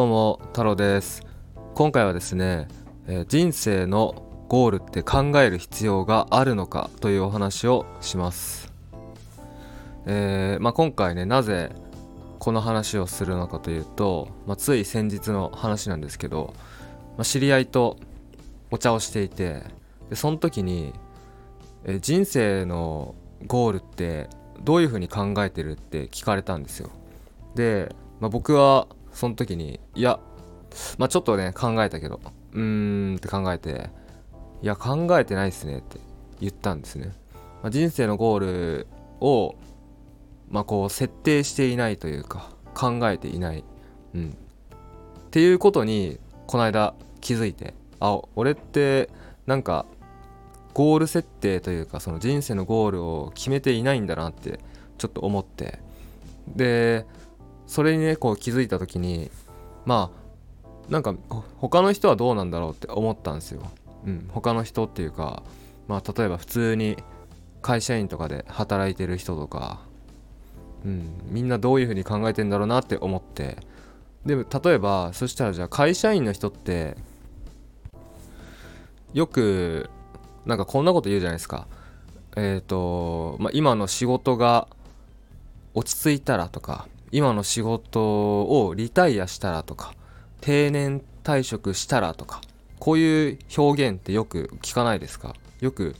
どうも太郎です。今回はですね、えー人生のゴールって考える必要があるのかというお話をします、えーまあ、今回ねなぜこの話をするのかというと、まあ、つい先日の話なんですけど、まあ、知り合いとお茶をしていてでその時に、えー人生のゴールってどういうふうに考えてるって聞かれたんですよ。で、まあ、僕はその時にいや、まあ、ちょっとね考えたけどうーんって考えていや考えてないっすねって言ったんですね、まあ、人生のゴールをまあこう設定していないというか考えていない、うん、っていうことにこの間気づいてあ俺ってなんかゴール設定というかその人生のゴールを決めていないんだなってちょっと思って。でそれにねこう気づいた時にまあなんか他の人はどうなんだろうって思ったんですよ。うん、他の人っていうかまあ例えば普通に会社員とかで働いてる人とか、うん、みんなどういうふうに考えてんだろうなって思ってでも例えばそしたらじゃあ会社員の人ってよくなんかこんなこと言うじゃないですか。えっ、と、まあ、今の仕事が落ち着いたらとか今の仕事をリタイアしたらとか定年退職したらとかこういう表現ってよく聞かないですか？よく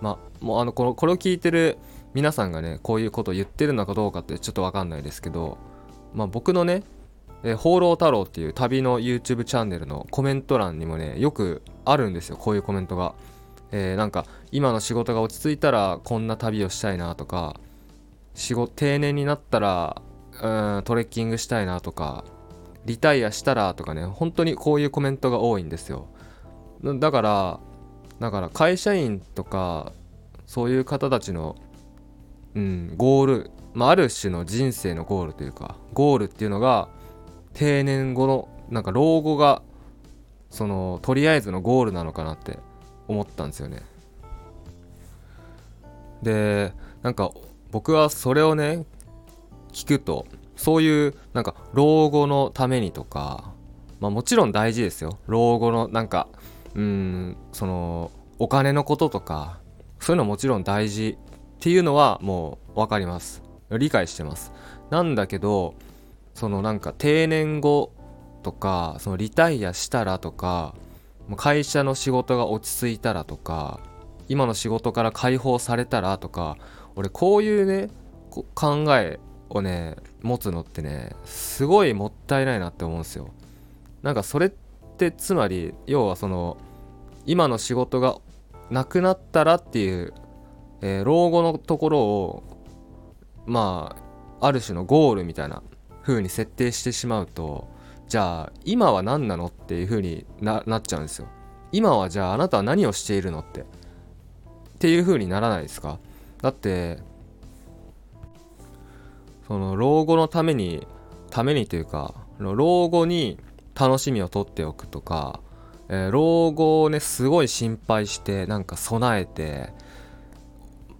まあもうあのこのこれを聞いてる皆さんがねこういうことを言ってるのかどうかってちょっとわかんないですけどまあ僕のね放浪太郎っていう旅の YouTube チャンネルのコメント欄にもねよくあるんですよこういうコメントが、えーなんか今の仕事が落ち着いたらこんな旅をしたいなとか仕事定年になったらうんトレッキングしたいなとかリタイアしたらとかね本当にこういうコメントが多いんですよ。だからだから会社員とかそういう方たちのうんゴール、まあ、ある種の人生のゴールというかゴールっていうのが定年後のなんか老後がそのとりあえずのゴールなのかなって思ったんですよね。でなんか僕はそれをね聞くとそういうなんか老後のためにとかまあもちろん大事ですよ。老後のなんかうんそのお金のこととかそういうのはもちろん大事っていうのはもう分かります。理解してます。なんだけどそのなんか定年後とかそのリタイアしたらとか会社の仕事が落ち着いたらとか今の仕事から解放されたらとか俺こういうね考えをね持つのってねすごいもったいないなって思うんですよ。なんかそれってつまり要はその今の仕事がなくなったらっていう、えー老後のところをまあある種のゴールみたいな風に設定してしまうとじゃあ今は何なのっていう風にななっちゃうんですよ。今はじゃああなたは何をしているのって。っていう風にならないですか？だってその老後のためにためにというか老後に楽しみを取っておくとか、えー老後をねすごい心配してなんか備えて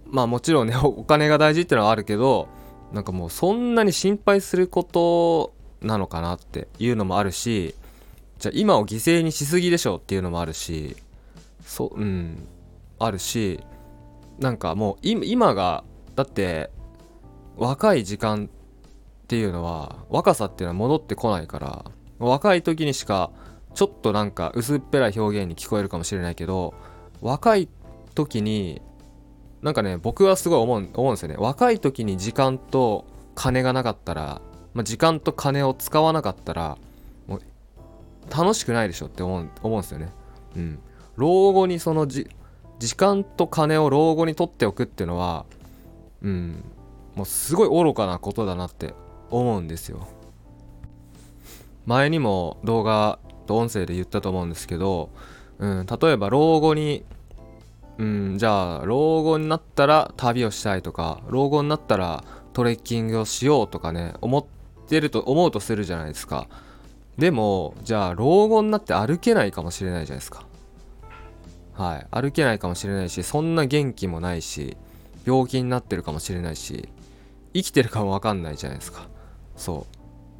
まあもちろんね お金が大事っていうのはあるけどなんかもうそんなに心配することなのかなっていうのもあるしじゃあ今を犠牲にしすぎでしょっていうのもあるしそううんあるしなんかもう今がだって若い時間っていうのは若さっていうのは戻ってこないから若い時にしかちょっとなんか薄っぺらい表現に聞こえるかもしれないけど若い時になんかね僕はすごい思う思うんですよね。若い時に時間と金がなかったら、まあ、時間と金を使わなかったらもう楽しくないでしょって思う思うんですよね。うん。老後にそのじ時間と金を老後に取っておくっていうのはうん。もうすごい愚かなことだなって思うんですよ。前にも動画と音声で言ったと思うんですけど、うん、例えば老後にうん、じゃあ老後になったら旅をしたいとか老後になったらトレッキングをしようとかね思ってると思うとするじゃないですか。でもじゃあ老後になって歩けないかもしれないじゃないですか。はい歩けないかもしれないしそんな元気もないし病気になってるかもしれないし。生きてるかも分かんないじゃないですか。そ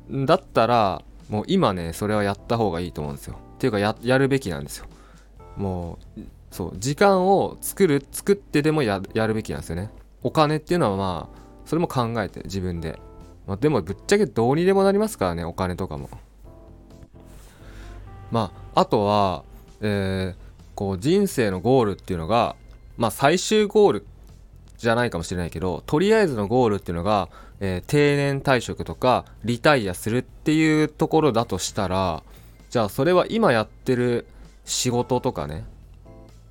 う。だったらもう今ねそれはやった方がいいと思うんですよ。っていうかやるべきなんですよ。もうそう。時間を作る作ってでもやるべきなんですよね。お金っていうのはまあそれも考えて自分で、まあ、でもぶっちゃけどうにでもなりますからねお金とかも。まああとはえー、こう人生のゴールっていうのがまあ最終ゴールじゃないかもしれないけどとりあえずのゴールっていうのが、えー、定年退職とかリタイアするっていうところだとしたらじゃあそれは今やってる仕事とかね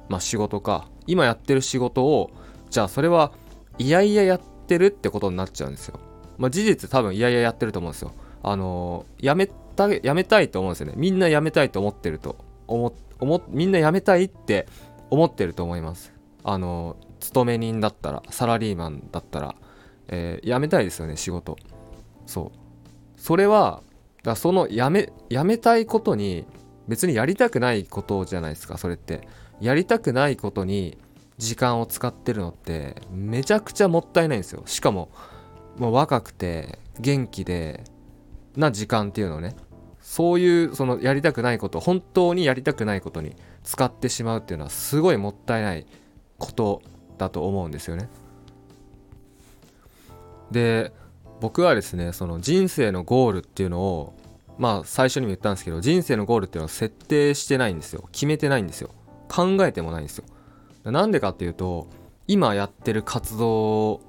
まあ仕事か今やってる仕事をじゃあそれはいやいややってるってことになっちゃうんですよ。まあ事実多分いやいややってると思うんですよ。あのー、やめたやめたいと思うんですよね。みんなやめたいと思ってると思思みんなやめたいって思ってると思います。あのー、勤め人だったらサラリーマンだったら、えー、辞めたいですよね仕事。そう。それはだその辞め辞めたいことに別にやりたくないことじゃないですかそれって。やりたくないことに時間を使ってるのってめちゃくちゃもったいないんですよ。しかももう若くて元気でな時間っていうのをね。そういうそのやりたくないこと本当にやりたくないことに使ってしまうっていうのはすごいもったいないことだと思うんですよね。で僕はですねその人生のゴールっていうのをまあ最初にも言ったんですけど人生のゴールっていうのを設定してないんですよ。決めてないんですよ。考えてもないんですよ。なんでかっていうと今やってる活動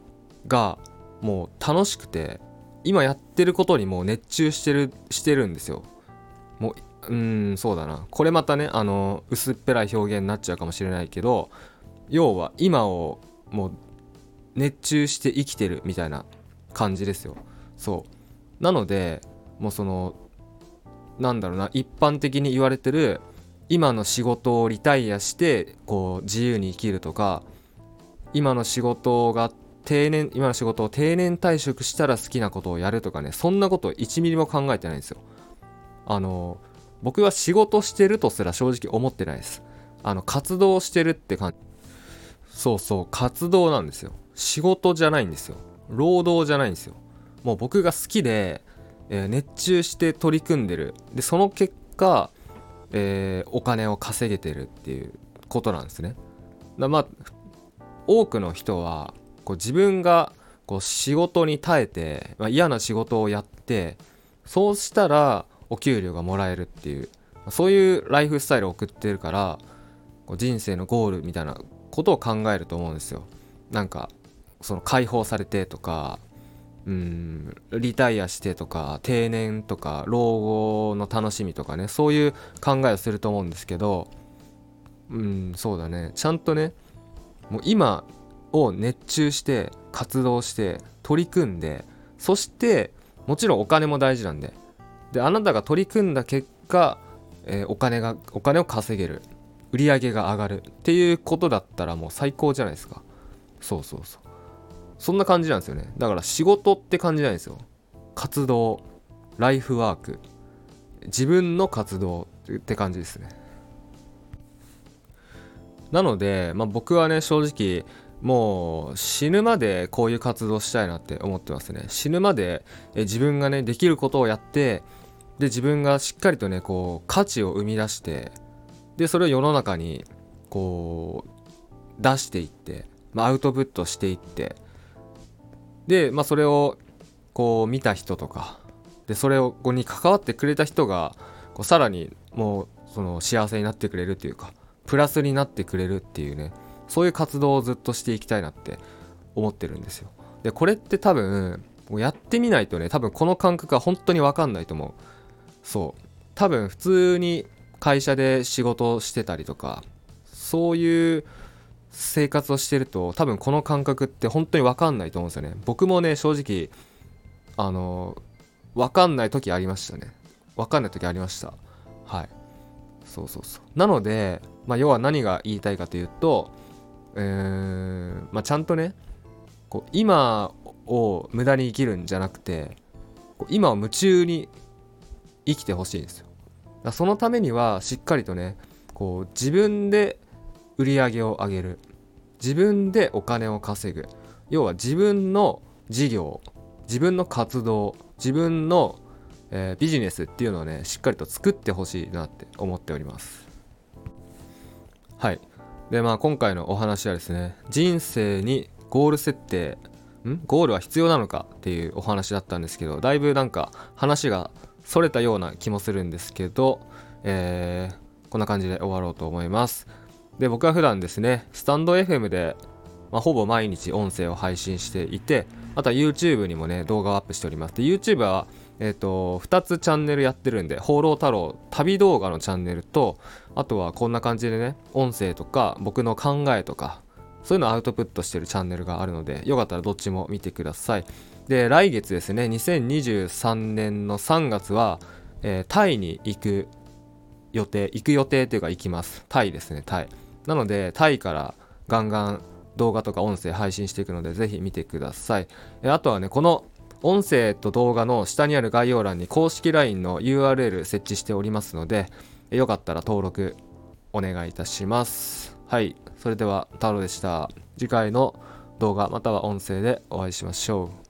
がもう楽しくて今やってることにもう熱中してるしてるんですよ。もううんそうだな。これまたねあの薄っぺらい表現になっちゃうかもしれないけど要は今をもう熱中して生きてるみたいな感じですよ。そう。なのでもうそのなんだろうな一般的に言われてる今の仕事をリタイアしてこう自由に生きるとか今の仕事が定年今の仕事を定年退職したら好きなことをやるとかねそんなこと1ミリも考えてないんですよ。あの僕は仕事してるとすら正直思ってないです。あの活動してるって感じ。そうそう活動なんですよ。仕事じゃないんですよ。労働じゃないんですよ。もう僕が好きで、えー、熱中して取り組んでる。でその結果えー、お金を稼げてるっていうことなんですね。だまあ多くの人はこう自分がこう仕事に耐えて、まあ、嫌な仕事をやってそうしたらお給料がもらえるっていうそういうライフスタイルを送ってるから人生のゴールみたいなことを考えると思うんですよ。なんかその解放されてとかうんリタイアしてとか定年とか老後の楽しみとかねそういう考えをすると思うんですけどうんそうだね。ちゃんとねもう今を熱中して活動して取り組んでそしてもちろんお金も大事なんで。であなたが取り組んだ結果、えー、お金がお金を稼げる。売り上げが上がるっていうことだったらもう最高じゃないですか。そうそうそう。そんな感じなんですよね。だから仕事って感じないんですよ。活動ライフワーク。自分の活動って感じですね。なので、まあ、僕はね正直もう死ぬまでこういう活動したいなって思ってますね。死ぬまでえ自分がねできることをやってで自分がしっかりとねこう価値を生み出してでそれを世の中にこう出していって、まあ、アウトプットしていってで、まあ、それをこう見た人とかでそれをこに関わってくれた人がこうさらにもうその幸せになってくれるっていうかプラスになってくれるっていうねそういう活動をずっとしていきたいなって思ってるんですよ。でこれって多分やってみないとね多分この感覚は本当に分かんないと思う。そう。多分普通に会社で仕事をしてたりとかそういう生活をしてると多分この感覚って本当に分かんないと思うんですよね。僕もね正直あの分かんない時ありましたね。分かんない時ありました。はい。そうそうそう。なので、まあ、要は何が言いたいかというと、えーまあ、ちゃんとねこう今を無駄に生きるんじゃなくてこう今を夢中に生きてほしいんですよ。そのためにはしっかりとねこう自分で売り上げを上げる。自分でお金を稼ぐ。要は自分の事業自分の活動自分の、えー、ビジネスっていうのをねしっかりと作ってほしいなって思っております。はい。でまあ今回のお話はですね人生にゴール設定ん？ゴールは必要なのかっていうお話だったんですけどだいぶなんか話がそれたような気もするんですけど、えー、こんな感じで終わろうと思います。で僕は普段ですねスタンド FM で、まあ、ほぼ毎日音声を配信していてあとは YouTube にもね動画をアップしております。で YouTube はえっ、ー、と2つチャンネルやってるんで放浪太郎旅動画のチャンネルとあとはこんな感じでね音声とか僕の考えとかそういうのをアウトプットしてるチャンネルがあるのでよかったらどっちも見てください。で来月ですね2023年の3月は、えー、タイに行く予定行く予定というか行きます。タイですねタイ。なのでタイからガンガン動画とか音声配信していくのでぜひ見てください。あとはねこの音声と動画の下にある概要欄に公式 LINE の URL 設置しておりますのでよかったら登録お願いいたします。はいそれでは太郎でした。次回の動画または音声でお会いしましょう。